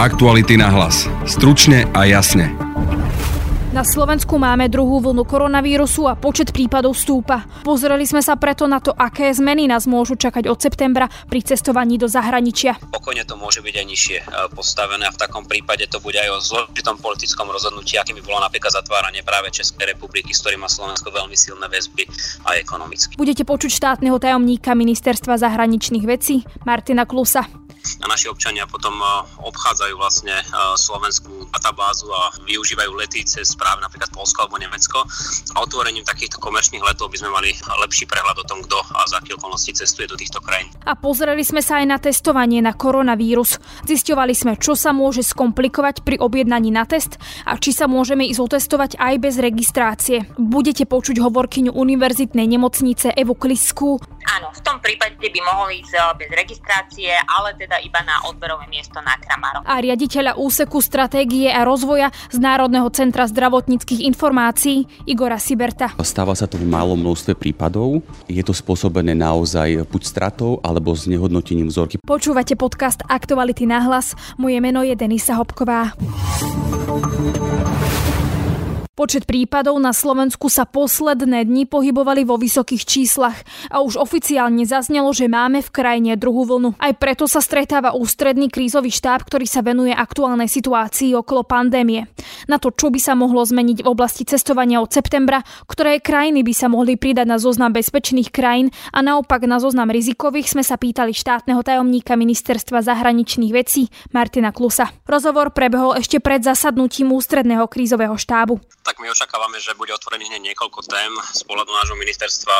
Aktuality na hlas. Stručne a jasne. Na Slovensku máme druhú vlnu koronavírusu a počet prípadov stúpa. Pozreli sme sa preto na to, aké zmeny nás môžu čakať od septembra pri cestovaní do zahraničia. Pokojne to môže byť aj nižšie e, postavené a v takom prípade to bude aj o zložitom politickom rozhodnutí, akým by bolo napríklad zatváranie práve Českej republiky, s ktorým má Slovensko veľmi silné väzby aj ekonomicky. Budete počuť štátneho tajomníka ministerstva zahraničných vecí Martina Klusa a naši občania potom e, obchádzajú vlastne e, slovenskú databázu a využívajú lety cez práve napríklad Polsko alebo Nemecko. A otvorením takýchto komerčných letov by sme mali lepší prehľad o tom, kto a za aké okolnosti cestuje do týchto krajín. A pozreli sme sa aj na testovanie na koronavírus. Zisťovali sme, čo sa môže skomplikovať pri objednaní na test a či sa môžeme ísť otestovať aj bez registrácie. Budete počuť hovorkyňu univerzitnej nemocnice Evu Klisku. Áno, v tom prípade by mohli ísť eh, bez registrácie, ale teda iba na odberové miesto na Kramaro. A riaditeľa úseku stratégie a rozvoja z Národného centra zdravotníckých informácií Igora Siberta. Stáva sa to v malom množstve prípadov. Je to spôsobené naozaj buď stratou alebo s nehodnotením vzorky. Počúvate podcast Aktuality na hlas. Moje meno je Denisa Hopková. Počet prípadov na Slovensku sa posledné dni pohybovali vo vysokých číslach a už oficiálne zaznelo, že máme v krajine druhú vlnu. Aj preto sa stretáva ústredný krízový štáb, ktorý sa venuje aktuálnej situácii okolo pandémie. Na to, čo by sa mohlo zmeniť v oblasti cestovania od septembra, ktoré krajiny by sa mohli pridať na zoznam bezpečných krajín a naopak na zoznam rizikových, sme sa pýtali štátneho tajomníka ministerstva zahraničných vecí Martina Klusa. Rozhovor prebehol ešte pred zasadnutím ústredného krízového štábu tak my očakávame, že bude otvorených hneď niekoľko tém. Z pohľadu nášho ministerstva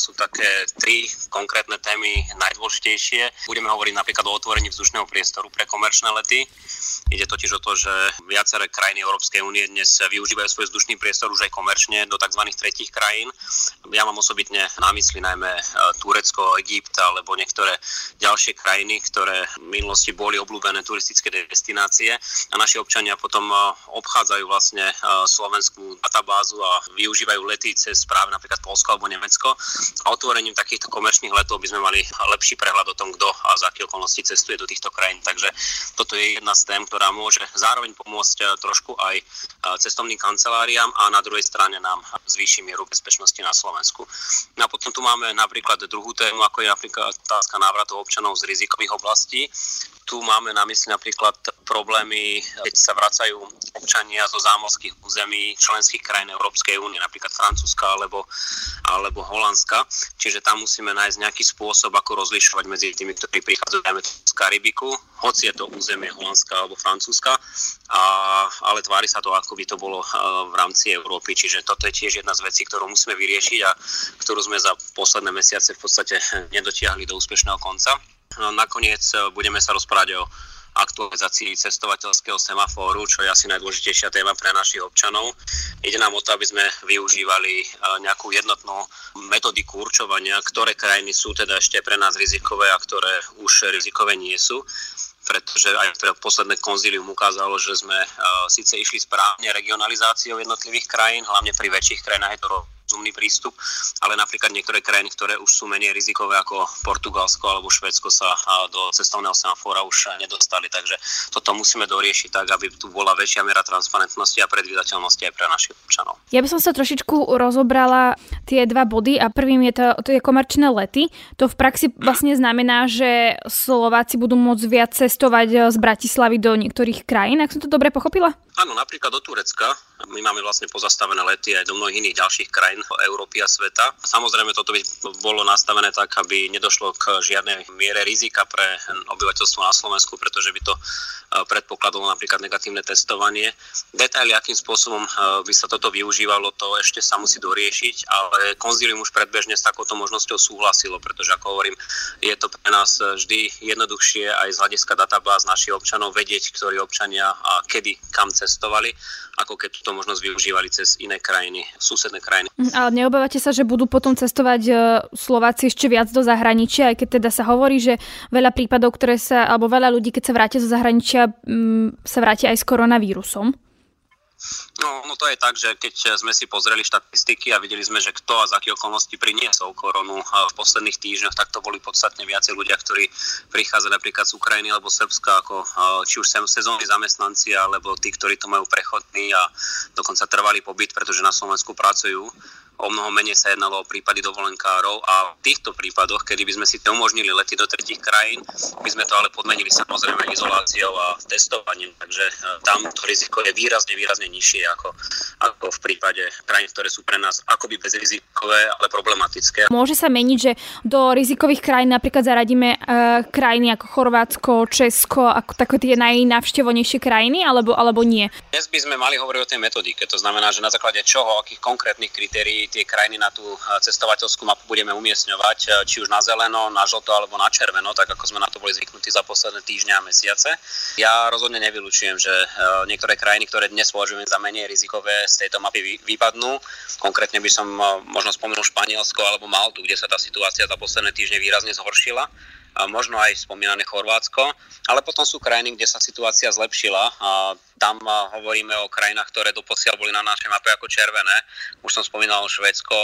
sú také tri konkrétne témy najdôležitejšie. Budeme hovoriť napríklad o otvorení vzdušného priestoru pre komerčné lety. Ide totiž o to, že viaceré krajiny Európskej únie dnes využívajú svoj vzdušný priestor už aj komerčne do tzv. tretích krajín. Ja mám osobitne na mysli najmä e, Turecko, Egypt alebo niektoré ďalšie krajiny, ktoré v minulosti boli obľúbené turistické destinácie a naši občania potom e, obchádzajú vlastne e, Slovensko slovenskú databázu a využívajú lety cez práve napríklad Polsko alebo Nemecko. A otvorením takýchto komerčných letov by sme mali lepší prehľad o tom, kto a za aké okolnosti cestuje do týchto krajín. Takže toto je jedna z tém, ktorá môže zároveň pomôcť eh, trošku aj eh, cestovným kanceláriám a na druhej strane nám zvýši mieru bezpečnosti na Slovensku. No a potom tu máme napríklad druhú tému, ako je napríklad otázka návratu občanov z rizikových oblastí. Tu máme na mysli napríklad problémy, keď sa vracajú občania zo zámorských území členských krajín Európskej únie, napríklad Francúzska alebo, alebo Holandska. Čiže tam musíme nájsť nejaký spôsob, ako rozlišovať medzi tými, ktorí prichádzajú z Karibiku, hoci je to územie Holandska alebo Francúzska, a, ale tvári sa to, ako by to bolo v rámci Európy. Čiže toto je tiež jedna z vecí, ktorú musíme vyriešiť a ktorú sme za posledné mesiace v podstate nedotiahli do úspešného konca. No, nakoniec e, budeme sa rozprávať o aktualizácii cestovateľského semafóru, čo je asi najdôležitejšia téma pre našich občanov. Ide nám o to, aby sme využívali e, nejakú jednotnú metodiku určovania, ktoré krajiny sú teda ešte pre nás rizikové a ktoré už rizikové nie sú pretože aj pre posledné konzílium ukázalo, že sme uh, síce išli správne regionalizáciou jednotlivých krajín, hlavne pri väčších krajinách je to rozumný prístup, ale napríklad niektoré krajiny, ktoré už sú menej rizikové ako Portugalsko alebo Švedsko sa do cestovného semafóra už nedostali. Takže toto musíme doriešiť tak, aby tu bola väčšia miera transparentnosti a predvydateľnosti aj pre našich občanov. Ja by som sa trošičku rozobrala tie dva body a prvým je to, to je komerčné lety. To v praxi vlastne znamená, že Slováci budú môcť viac cestovať z Bratislavy do niektorých krajín, ak som to dobre pochopila? Áno, napríklad do Turecka. My máme vlastne pozastavené lety aj do mnohých iných ďalších krajín Európy a sveta. Samozrejme, toto by bolo nastavené tak, aby nedošlo k žiadnej miere rizika pre obyvateľstvo na Slovensku, pretože by to eh, predpokladalo napríklad negatívne testovanie. Detaily, akým spôsobom eh, by sa toto využívalo, to ešte sa musí doriešiť, ale konzílium už predbežne s takouto možnosťou súhlasilo, pretože ako hovorím, je to pre nás vždy jednoduchšie aj z hľadiska databáz našich občanov vedieť, ktorí občania a kedy kam cestovali, ako keď túto možnosť využívali cez iné krajiny, susedné krajiny. Mm, ale neobávate sa, že budú potom cestovať e, Slováci ešte viac do zahraničia, aj keď teda sa hovorí, že veľa prípadov, ktoré sa, alebo veľa ľudí, keď sa vrátia zo zahraničia, sa vrátia aj s koronavírusom? No, no to je tak, že keď sme si pozreli štatistiky a videli sme, že kto a z akých okolností priniesol koronu v posledných týždňoch, tak to boli podstatne viacej ľudia, ktorí prichádzali napríklad z Ukrajiny alebo Srbska, ako či už sezónni zamestnanci, alebo tí, ktorí to majú prechodný a dokonca trvalý pobyt, pretože na Slovensku pracujú. O mnoho menej sa jednalo o prípady dovolenkárov a v týchto prípadoch, kedy by sme si to umožnili lety do tretich krajín, by sme to ale podmenili samozrejme izoláciou a testovaním, takže e, tam to riziko je výrazne, výrazne nižšie ako, ako v prípade krajín, ktoré sú pre nás akoby bezrizikové, ale problematické. Môže sa meniť, že do rizikových krajín napríklad zaradíme e, krajiny ako Chorvátsko, Česko, ako také tie najnavštevonejšie krajiny, alebo, alebo nie? Dnes by sme mali hovoriť o tej metodike, to znamená, že na základe čoho, akých konkrétnych kritérií tie krajiny na tú eh, cestovateľskú mapu budeme umiestňovať, eh, či už na zeleno, na žlto alebo na červeno, tak ako sme na to boli zvyknutí za posledné týždne a mesiace. Ja rozhodne nevylučujem, že eh, niektoré krajiny, ktoré dnes považujeme za menej rizikové, z tejto mapy vypadnú. Konkrétne by som možno spomenul Španielsko alebo Maltu, kde sa tá situácia za posledné týždne výrazne zhoršila možno aj spomínané Chorvátsko, ale potom sú krajiny, kde sa situácia zlepšila. Tam hovoríme o krajinách, ktoré doposiaľ boli na našej mape ako červené. Už som spomínal Švedsko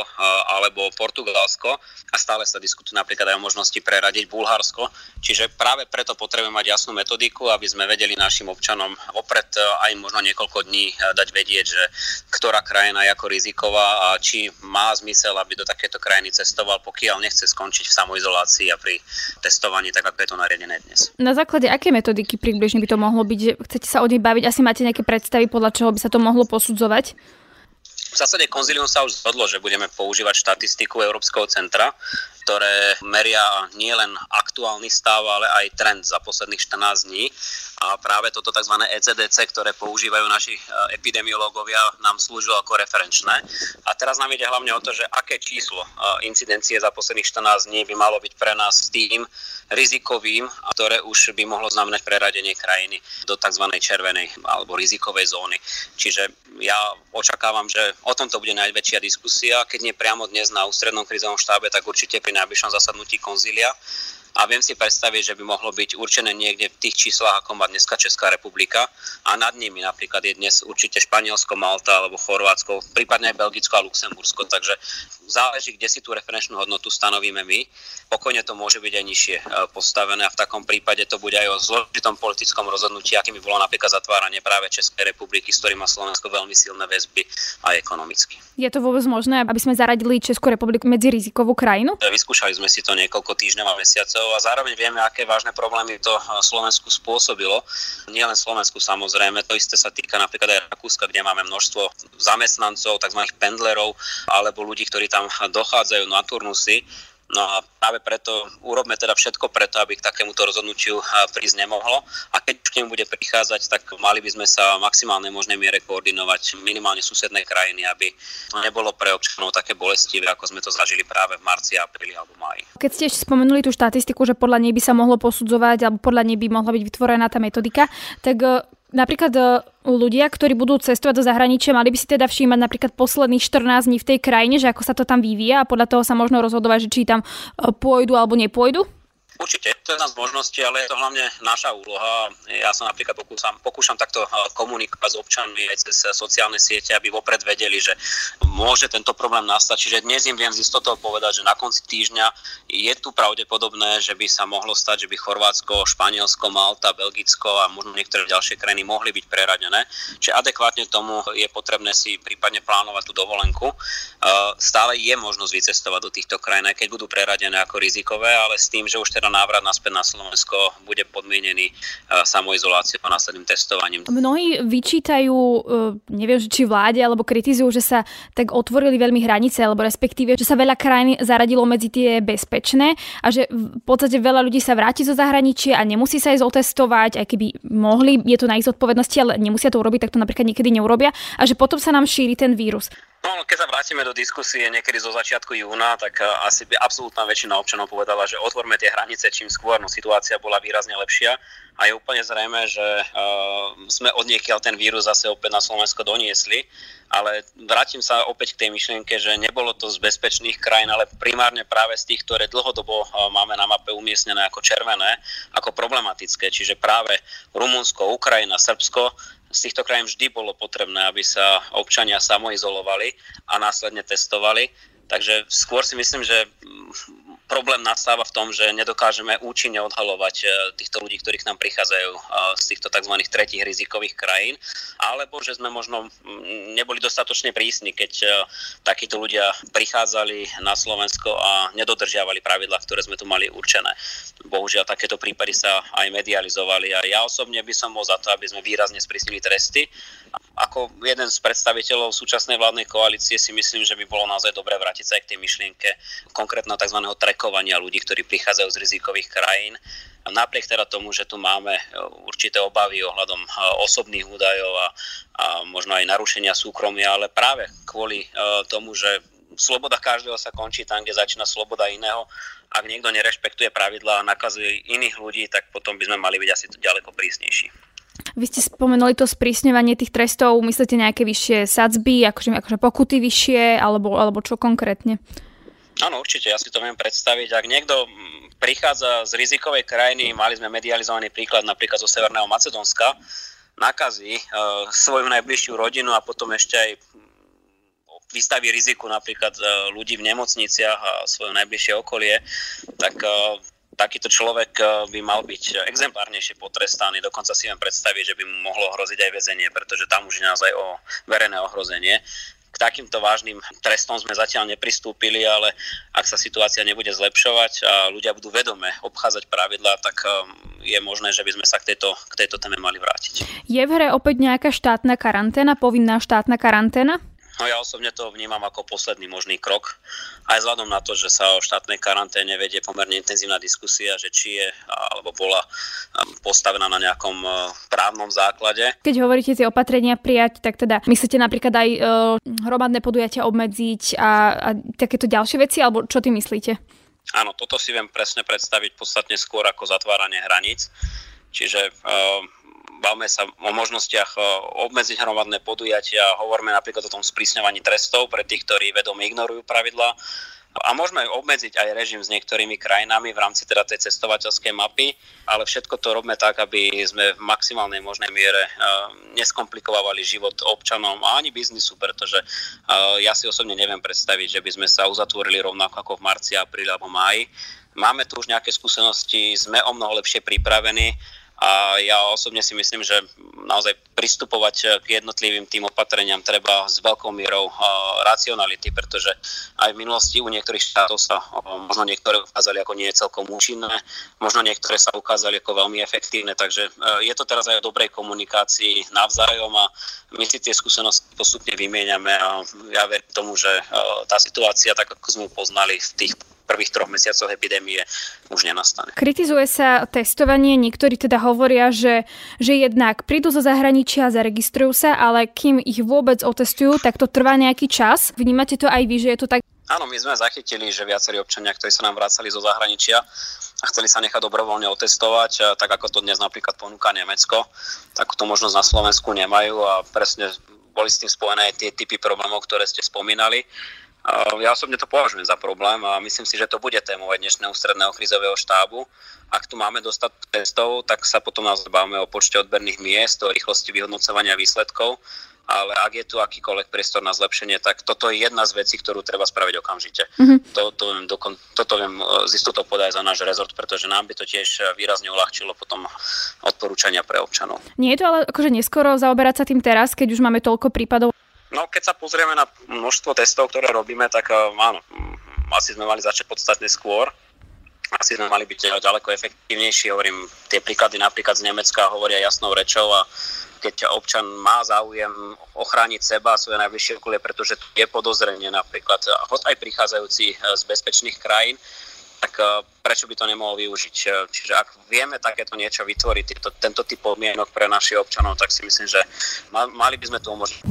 alebo Portugalsko a stále sa diskutuje napríklad aj o možnosti preradiť Bulharsko. Čiže práve preto potrebujeme mať jasnú metodiku, aby sme vedeli našim občanom opred aj možno niekoľko dní dať vedieť, že ktorá krajina je ako riziková a či má zmysel, aby do takéto krajiny cestoval, pokiaľ nechce skončiť v samoizolácii a pri testovaní, tak ako je to nariadené dnes. Na základe aké metodiky približne by to mohlo byť? Chcete sa o nej baviť asi máte nejaké predstavy, podľa čoho by sa to mohlo posudzovať? V zásade konzilium sa už zhodlo, že budeme používať štatistiku Európskeho centra, ktoré meria nielen aktuálny stav, ale aj trend za posledných 14 dní. A práve toto tzv. ECDC, ktoré používajú naši e, epidemiológovia, nám slúžilo ako referenčné. A teraz nám ide hlavne o to, že aké číslo e, incidencie za posledných 14 dní by malo byť pre nás tým rizikovým, ktoré už by mohlo znamenať preradenie krajiny do tzv. červenej alebo rizikovej zóny. Čiže ja očakávam, že o tomto bude najväčšia diskusia, keď nie priamo dnes na ústrednom krizovom štábe, tak určite pri najbližšom zasadnutí konzília a viem si predstaviť, že by mohlo byť určené niekde v tých číslach, ako má dneska Česká republika a nad nimi napríklad je dnes určite Španielsko, Malta alebo Chorvátsko, prípadne aj Belgicko a Luxembursko, takže záleží, kde si tú referenčnú hodnotu stanovíme my. Pokojne to môže byť aj nižšie e, postavené a v takom prípade to bude aj o zložitom politickom rozhodnutí, akým by bolo napríklad zatváranie práve Českej republiky, s ktorým má Slovensko veľmi silné väzby aj ekonomicky. Je to vôbec možné, aby sme zaradili Českú republiku medzi rizikovú krajinu? Vyskúšali sme si to niekoľko týždňov a mesiacov a zároveň vieme, aké vážne problémy to eh, Slovensku spôsobilo. Nie len Slovensku samozrejme, to isté sa týka napríklad aj Rakúska, kde máme množstvo zamestnancov, tzv. pendlerov alebo ľudí, ktorí tam dochádzajú na turnusy No a práve preto urobme teda všetko preto, aby k takémuto rozhodnutiu prísť nemohlo. A keď k nemu bude prichádzať, tak mali by sme sa v maximálnej možnej miere koordinovať minimálne susedné krajiny, aby nebolo pre občanov také bolestivé, ako sme to zažili práve v marci, apríli alebo máji. Keď ste ešte spomenuli tú štatistiku, že podľa nej by sa mohlo posudzovať alebo podľa nej by mohla byť vytvorená tá metodika, tak napríklad e, ľudia, ktorí budú cestovať do zahraničia, mali by si teda všímať napríklad posledných 14 dní v tej krajine, že ako sa to tam vyvíja a podľa toho sa možno rozhodovať, že či tam e, pôjdu alebo nepôjdu? Určite, to je jedna z možností, ale je to hlavne naša úloha. Ja sa napríklad pokúšam, pokúšam takto komunikovať s občanmi aj cez sociálne siete, aby vopred vedeli, že môže tento problém nastať. Čiže dnes im viem z istotou povedať, že na konci týždňa je tu pravdepodobné, že by sa mohlo stať, že by Chorvátsko, Španielsko, Malta, Belgicko a možno niektoré ďalšie krajiny mohli byť preradené. Čiže adekvátne tomu je potrebné si prípadne plánovať tú dovolenku. Stále je možnosť vycestovať do týchto krajín, aj keď budú preradené ako rizikové, ale s tým, že už teda návrat naspäť na Slovensko bude podmienený e, samoizoláciou a následným testovaním. Mnohí vyčítajú, e, neviem, či vláde, alebo kritizujú, že sa tak otvorili veľmi hranice, alebo respektíve, že sa veľa krajín zaradilo medzi tie bezpečné a že v podstate veľa ľudí sa vráti zo zahraničia a nemusí sa ísť otestovať, aj keby mohli, je to na ich zodpovednosti, ale nemusia to urobiť, tak to napríklad niekedy neurobia a že potom sa nám šíri ten vírus. No, keď sa vrátime do diskusie niekedy zo začiatku júna, tak eh, asi by absolútna väčšina občanov povedala, že otvorme tie hranice čím skôr, no situácia bola výrazne lepšia. A je úplne zrejme, že uh, sme od ten vírus zase opäť na Slovensko doniesli, ale vrátim sa opäť k tej myšlienke, že nebolo to z bezpečných krajín, ale primárne práve z tých, ktoré dlhodobo uh, máme na mape umiestnené ako červené, ako problematické, čiže práve Rumunsko, Ukrajina, Srbsko z týchto krajín vždy bolo potrebné, aby sa občania samoizolovali a následne testovali. Takže skôr si myslím, že problém nastáva v tom, že nedokážeme účinne odhalovať e, týchto ľudí, ktorí k nám prichádzajú e, z týchto tzv. tretich rizikových krajín, alebo že sme možno neboli dostatočne prísni, keď e, takíto ľudia prichádzali na Slovensko a nedodržiavali pravidlá, ktoré sme tu mali určené. Bohužiaľ, takéto prípady sa aj medializovali a ja osobne by som bol za to, aby sme výrazne sprísnili tresty. Ako jeden z predstaviteľov súčasnej vládnej koalície si myslím, že by bolo naozaj dobré vrátiť sa aj k tej myšlienke konkrétneho tzv. treku očakovania ľudí, ktorí prichádzajú z rizikových krajín. Napriek teda tomu, že tu máme e, určité obavy ohľadom e, osobných údajov a, a možno aj narušenia súkromia, ale práve kvôli e, tomu, že sloboda každého sa končí tam, kde začína sloboda iného. Ak niekto nerešpektuje pravidlá a nakazuje iných ľudí, tak potom by sme mali byť asi ďaleko prísnejší. Vy ste spomenuli to sprísňovanie tých trestov. Myslíte nejaké vyššie sadzby, akože, akože pokuty vyššie, alebo, alebo čo konkrétne? Áno, určite, ja si to viem predstaviť. Ak niekto mm, prichádza z rizikovej krajiny, mali sme medializovaný príklad napríklad zo Severného Macedónska, nakazí e, svoju najbližšiu rodinu a potom ešte aj mm, vystaví riziku napríklad e, ľudí v nemocniciach a svoje najbližšie okolie, tak e, takýto človek e, by mal byť exemplárnejšie potrestaný. Dokonca si viem predstaviť, že by mu mohlo hroziť aj väzenie, pretože tam už je naozaj o verejné ohrozenie k takýmto vážnym trestom sme zatiaľ nepristúpili, ale ak sa situácia nebude zlepšovať a ľudia budú vedome obchádzať pravidlá, tak um, je možné, že by sme sa k tejto, k tejto téme mali vrátiť. Je v hre opäť nejaká štátna karanténa, povinná štátna karanténa? No ja osobne to vnímam ako posledný možný krok. Aj vzhľadom na to, že sa o štátnej karanténe vedie pomerne intenzívna diskusia, že či je alebo bola um, postavená na nejakom uh, právnom základe. Keď hovoríte tie opatrenia prijať, tak teda myslíte napríklad aj uh, hromadné podujatia obmedziť a, a takéto ďalšie veci, alebo čo ty myslíte? Áno, toto si viem presne predstaviť podstatne skôr ako zatváranie hraníc. Čiže uh, bavme sa o možnostiach obmedziť hromadné podujatia, hovoríme napríklad o tom sprísňovaní trestov pre tých, ktorí vedome ignorujú pravidla a môžeme obmedziť aj režim s niektorými krajinami v rámci teda tej cestovateľskej mapy, ale všetko to robíme tak, aby sme v maximálnej možnej miere neskomplikovali život občanom a ani biznisu, pretože ja si osobne neviem predstaviť, že by sme sa uzatvorili rovnako ako v marci, apríli alebo máji. Máme tu už nejaké skúsenosti, sme o mnoho lepšie pripravení a ja osobne si myslím, že naozaj pristupovať k jednotlivým tým opatreniam treba s veľkou mierou racionality, pretože aj v minulosti u niektorých štátov sa možno niektoré ukázali ako nie celkom účinné, možno niektoré sa ukázali ako veľmi efektívne, takže e, je to teraz aj o dobrej komunikácii navzájom a my si tie skúsenosti postupne vymieňame a ja verím tomu, že e, tá situácia, tak ako sme ju poznali v tých prvých troch mesiacoch epidémie už nenastane. Kritizuje sa testovanie, niektorí teda hovoria, že, že jednak prídu zo zahraničia, zaregistrujú sa, ale kým ich vôbec otestujú, tak to trvá nejaký čas. Vnímate to aj vy, že je to tak? Áno, my sme zachytili, že viacerí občania, ktorí sa nám vracali zo zahraničia a chceli sa nechať dobrovoľne otestovať, tak ako to dnes napríklad ponúka Nemecko, takúto možnosť na Slovensku nemajú a presne boli s tým spojené tie typy problémov, ktoré ste spomínali. Ja osobne to považujem za problém a myslím si, že to bude témou aj dnešného ústredného krizového štábu. Ak tu máme dostať testov, tak sa potom naozaj bavíme o počte odberných miest, o rýchlosti vyhodnocovania výsledkov, ale ak je tu akýkoľvek priestor na zlepšenie, tak toto je jedna z vecí, ktorú treba spraviť okamžite. Mm-hmm. To, to, viem, dokon, toto viem e, z istotou podať za náš rezort, pretože nám by to tiež výrazne uľahčilo potom odporúčania pre občanov. Nie je to ale akože neskoro zaoberať sa tým teraz, keď už máme toľko prípadov No keď sa pozrieme na množstvo testov, ktoré robíme, tak eh, áno, mm, asi sme mali začať podstatne skôr. Asi sme mali byť eh, ďaleko efektívnejší. Hovorím, tie príklady napríklad z Nemecka hovoria jasnou rečou a keď občan má záujem ochrániť seba a svoje najbližšie okolie, pretože je podozrenie napríklad aj prichádzajúci eh, z bezpečných krajín, tak prečo by to nemohol využiť? Čiže ak vieme takéto niečo vytvoriť, tento, tento typ podmienok pre našich občanov, tak si myslím, že mali by sme to umožniť.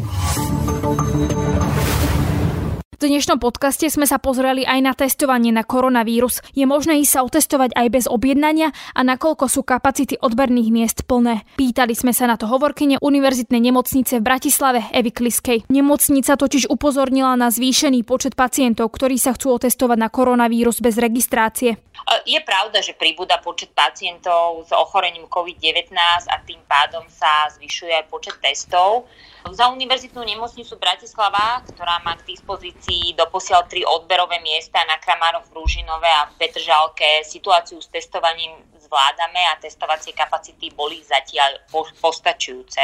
Dnešnom podcaste sme sa pozreli aj na testovanie na koronavírus. Je možné ísť sa otestovať aj bez objednania a nakoľko sú kapacity odberných miest plné. Pýtali sme sa na to hovorkyne Univerzitnej nemocnice v Bratislave Evy Kliskej. Nemocnica totiž upozornila na zvýšený počet pacientov, ktorí sa chcú otestovať na koronavírus bez registrácie. Je pravda, že pribúda počet pacientov s ochorením COVID-19 a tým pádom sa zvyšuje aj počet testov. Za univerzitnú nemocnicu Bratislava, ktorá má k dispozícii doposiaľ tri odberové miesta na Kramároch v Rúžinove a v Petržalke, situáciu s testovaním zvládame a testovacie kapacity boli zatiaľ postačujúce.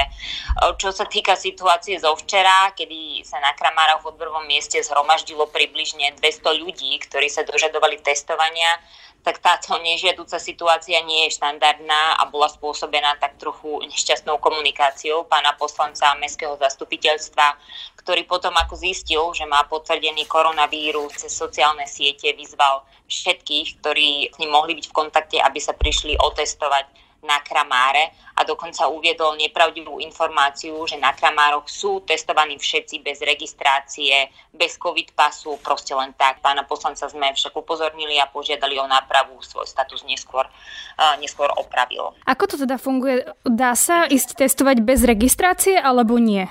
Čo sa týka situácie zo včera, kedy sa na Kramároch v odborovom mieste zhromaždilo približne 200 ľudí, ktorí sa dožadovali testovania, tak táto nežiaduca situácia nie je štandardná a bola spôsobená tak trochu nešťastnou komunikáciou pána poslanca Mestského zastupiteľstva, ktorý potom ako zistil, že má potvrdený koronavírus cez sociálne siete, vyzval všetkých, ktorí s ním mohli byť v kontakte, aby sa prišli otestovať na Kramáre a dokonca uviedol nepravdivú informáciu, že na Kramároch sú testovaní všetci bez registrácie, bez COVID pasu, proste len tak. Pána poslanca sme však upozornili a požiadali o nápravu, svoj status neskôr, uh, neskôr opravil. Ako to teda funguje? Dá sa ísť testovať bez registrácie alebo nie?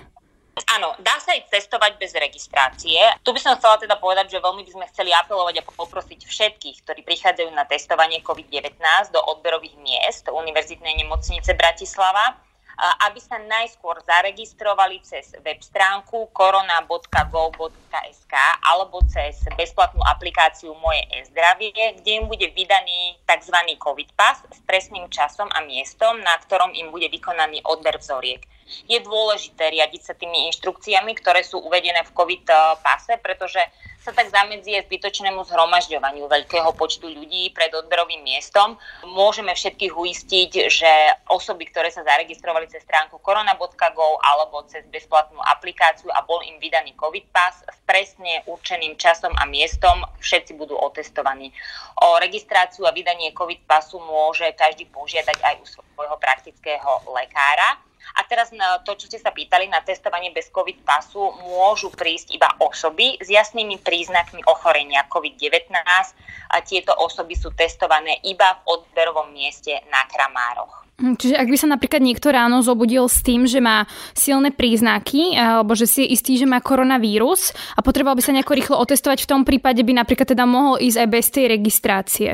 Áno, dá sa ísť testovať bez registrácie. Tu by som chcela teda povedať, že veľmi by sme chceli apelovať a poprosiť všetkých, ktorí prichádzajú na testovanie COVID-19 do odberových miest Univerzitnej nemocnice Bratislava, aby sa najskôr zaregistrovali cez web stránku korona.gov.sk alebo cez bezplatnú aplikáciu Moje e-zdravie, kde im bude vydaný tzv. COVID pas s presným časom a miestom, na ktorom im bude vykonaný odber vzoriek je dôležité riadiť sa tými inštrukciami, ktoré sú uvedené v COVID eh, pase, pretože sa tak zamedzie zbytočnému zhromažďovaniu veľkého počtu ľudí pred odberovým miestom. Môžeme všetkých uistiť, že osoby, ktoré sa zaregistrovali cez stránku korona.go alebo cez bezplatnú aplikáciu a bol im vydaný COVID pas s presne určeným časom a miestom, všetci budú otestovaní. O registráciu a vydanie COVID pasu môže každý požiadať aj u svojho praktického lekára. A teraz na to, čo ste sa pýtali, na testovanie bez COVID pasu môžu prísť iba osoby s jasnými príznakmi ochorenia COVID-19 a tieto osoby sú testované iba v odberovom mieste na Kramároch. Hm, čiže ak by sa napríklad niekto ráno zobudil s tým, že má silné príznaky, alebo že si je istý, že má koronavírus a potreboval by sa nejako rýchlo otestovať, v tom prípade by napríklad teda mohol ísť aj bez tej registrácie.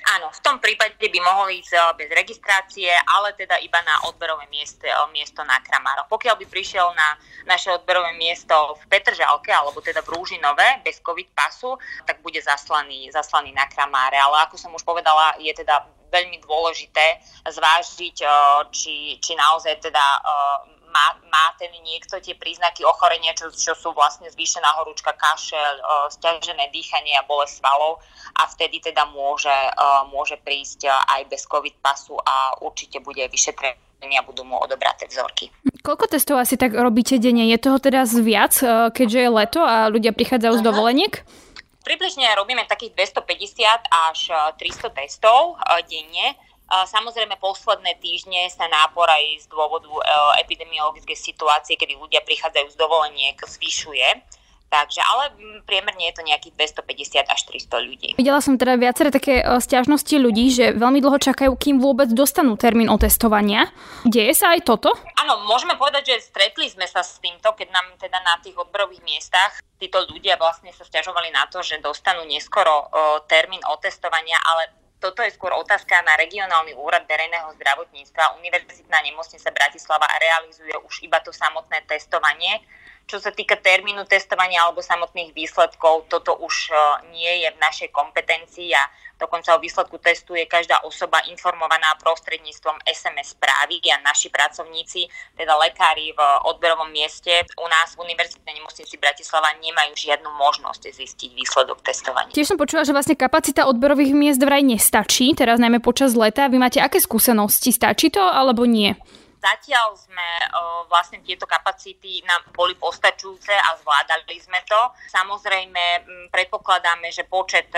Áno, v tom prípade by mohol ísť eh, bez registrácie, ale teda iba na odberové miesto, eh, miesto na Kramároch. Pokiaľ by prišiel na naše odberové miesto v Petržalke, alebo teda v Rúžinove, bez COVID pasu, tak bude zaslaný, zaslaný na Kramáre. Ale ako som už povedala, je teda veľmi dôležité zvážiť, eh, či, či naozaj teda má, má ten niekto tie príznaky ochorenia, čo, čo sú vlastne zvýšená horúčka, kašel, stiažené dýchanie a bolesť svalov a vtedy teda môže, môže prísť aj bez COVID pasu a určite bude vyšetrenie a budú mu odobraté vzorky. Koľko testov asi tak robíte denne? Je toho teraz viac, keďže je leto a ľudia prichádzajú z dovoleniek? Približne robíme takých 250 až 300 testov denne. Samozrejme, posledné týždne sa nápor aj z dôvodu e, epidemiologickej situácie, kedy ľudia prichádzajú z dovoleniek, zvyšuje. Takže, ale priemerne je to nejakých 250 až 300 ľudí. Videla som teda viaceré také e, stiažnosti ľudí, že veľmi dlho čakajú, kým vôbec dostanú termín otestovania. Deje sa aj toto? Áno, môžeme povedať, že stretli sme sa s týmto, keď nám teda na tých odborových miestach títo ľudia vlastne sa stiažovali na to, že dostanú neskoro o, e, termín otestovania, ale toto je skôr otázka na regionálny úrad verejného zdravotníctva. Univerzitná nemocnica Bratislava realizuje už iba to samotné testovanie. Čo sa týka termínu testovania alebo samotných výsledkov, toto už e, nie je v našej kompetencii a Dokonca o výsledku testu je každá osoba informovaná prostredníctvom SMS správy a naši pracovníci, teda lekári v odberovom mieste u nás v Univerzitnej nemocnici Bratislava nemajú žiadnu možnosť zistiť výsledok testovania. Tiež som počula, že vlastne kapacita odberových miest vraj nestačí, teraz najmä počas leta. Vy máte aké skúsenosti? Stačí to alebo nie? Zatiaľ sme vlastne tieto kapacity nám boli postačujúce a zvládali sme to. Samozrejme predpokladáme, že počet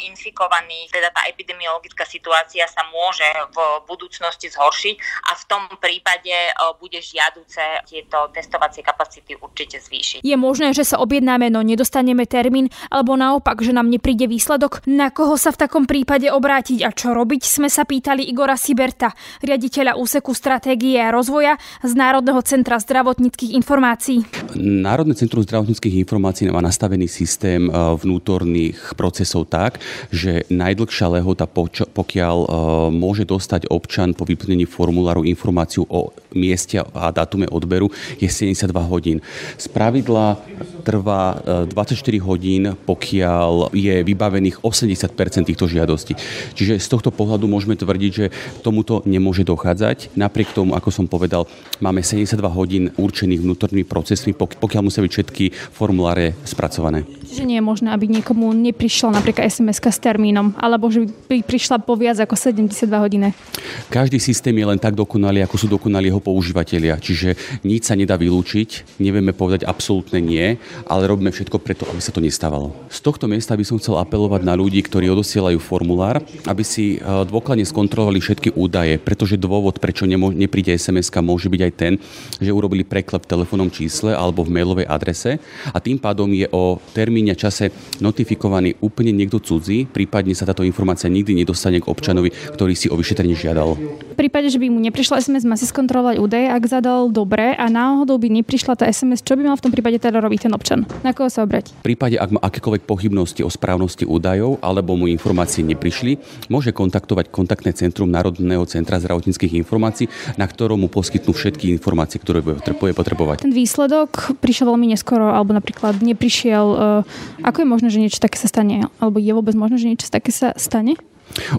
infikovaných, teda tá epidemiologická situácia sa môže v budúcnosti zhoršiť a v tom prípade bude žiaduce tieto testovacie kapacity určite zvýšiť. Je možné, že sa objednáme, no nedostaneme termín, alebo naopak, že nám nepríde výsledok? Na koho sa v takom prípade obrátiť a čo robiť? Sme sa pýtali Igora Siberta, riaditeľa úseku stratégie a rozvoja z Národného centra zdravotníckých informácií. Národné centrum zdravotníckých informácií má nastavený systém e, vnútorných procesov tak, že najdlhšia lehota, pokiaľ e, môže dostať občan po vyplnení formuláru informáciu o mieste a datume odberu, je 72 hodín. Z pravidla trvá 24 e, hodín, pokiaľ je vybavených 80% týchto žiadostí. Čiže z tohto pohľadu môžeme tvrdiť, že tomuto nemôže dochádzať. Napriek tomu, ako som povedal, máme 72 hodín určených vnútornými procesmi, pokiaľ musia byť všetky formuláre spracované. Čiže nie je možné, aby niekomu neprišla napríklad sms s termínom, alebo že by prišla po viac ako 72 hodiny. Každý systém je len tak dokonalý, ako sú dokonalí jeho používateľia. Čiže nič sa nedá vylúčiť, nevieme povedať absolútne nie, ale robíme všetko preto, aby sa to nestávalo. Z tohto miesta by som chcel apelovať na ľudí, ktorí odosielajú formulár, aby si e, dôkladne skontrolovali všetky údaje, pretože dôvod, prečo nemo- nepríde sms môže byť aj ten, že urobili preklep v telefónnom čísle alebo v mailovej adrese a tým pádom je o termíne a čase notifikovaný úplne niekto cudzí, prípadne sa táto informácia nikdy nedostane k občanovi, ktorý si o vyšetrenie žiadal. V prípade, že by mu neprišla SMS, má si skontrolovať údaje, ak zadal dobre a náhodou by neprišla tá SMS, čo by mal v tom prípade teda robiť ten občan? Na koho sa obrať? V prípade, ak má akékoľvek pochybnosti o správnosti údajov alebo mu informácie neprišli, môže kontaktovať kontaktné centrum Národného centra zdravotníckých informácií, na ktorom mu poskytnú všetky informácie, ktoré bude potrebovať. Ten výsledok prišiel veľmi neskoro, alebo napríklad neprišiel. Eh, ako je možné, že niečo také sa stane? Alebo je vôbec možné, že niečo také sa stane?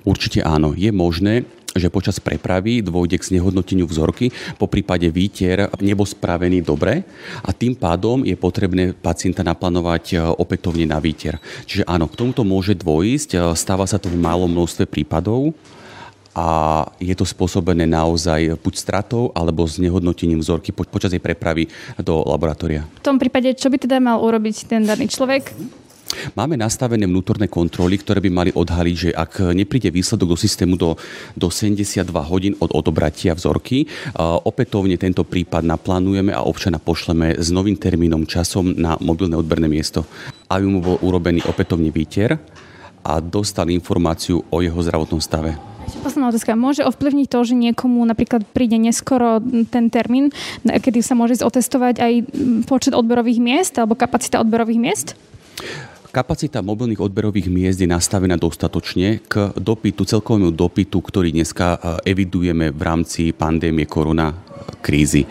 Určite áno. Je možné, že počas prepravy dôjde k znehodnoteniu vzorky, po prípade výtier nebol spravený dobre a tým pádom je potrebné pacienta naplánovať e, opätovne na výtier. Čiže áno, k tomuto môže dôjsť, e, stáva sa to v malom množstve prípadov, a je to spôsobené naozaj buď stratou alebo znehodnotením vzorky počas jej prepravy do laboratória. V tom prípade, čo by teda mal urobiť ten daný človek? Máme nastavené vnútorné kontroly, ktoré by mali odhaliť, že ak nepríde výsledok do systému do, do 72 hodín od odobratia vzorky, opätovne tento prípad naplánujeme a občana pošleme s novým termínom, časom na mobilné odberné miesto, aby mu bol urobený opätovne výter a dostal informáciu o jeho zdravotnom stave. Posledná otázka. Môže ovplyvniť to, že niekomu napríklad príde neskoro ten termín, kedy sa môže otestovať aj počet odberových miest alebo kapacita odberových miest? Kapacita mobilných odberových miest je nastavená dostatočne k dopytu, celkovému dopytu, ktorý dneska e, evidujeme v rámci pandémie korona krízy.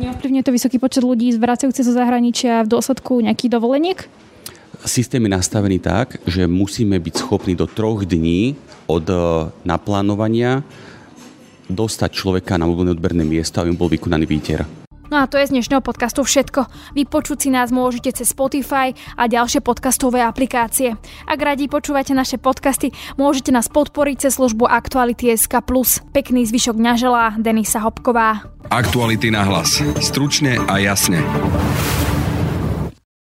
Neovplyvňuje to vysoký počet ľudí zvracajúci zo zahraničia v dôsledku nejakých dovoleniek? Systém je nastavený tak, že musíme byť schopní do troch dní od e, naplánovania dostať človeka na mobilné odberné miesto, aby bol vykonaný výter. No a to je z dnešného podcastu všetko. Vypočuť si nás môžete cez Spotify a ďalšie podcastové aplikácie. Ak radi počúvate naše podcasty, môžete nás podporiť cez službu Aktuality.sk+. Pekný zvyšok dňa želá Denisa Hopková. Aktuality na hlas. Stručne a jasne.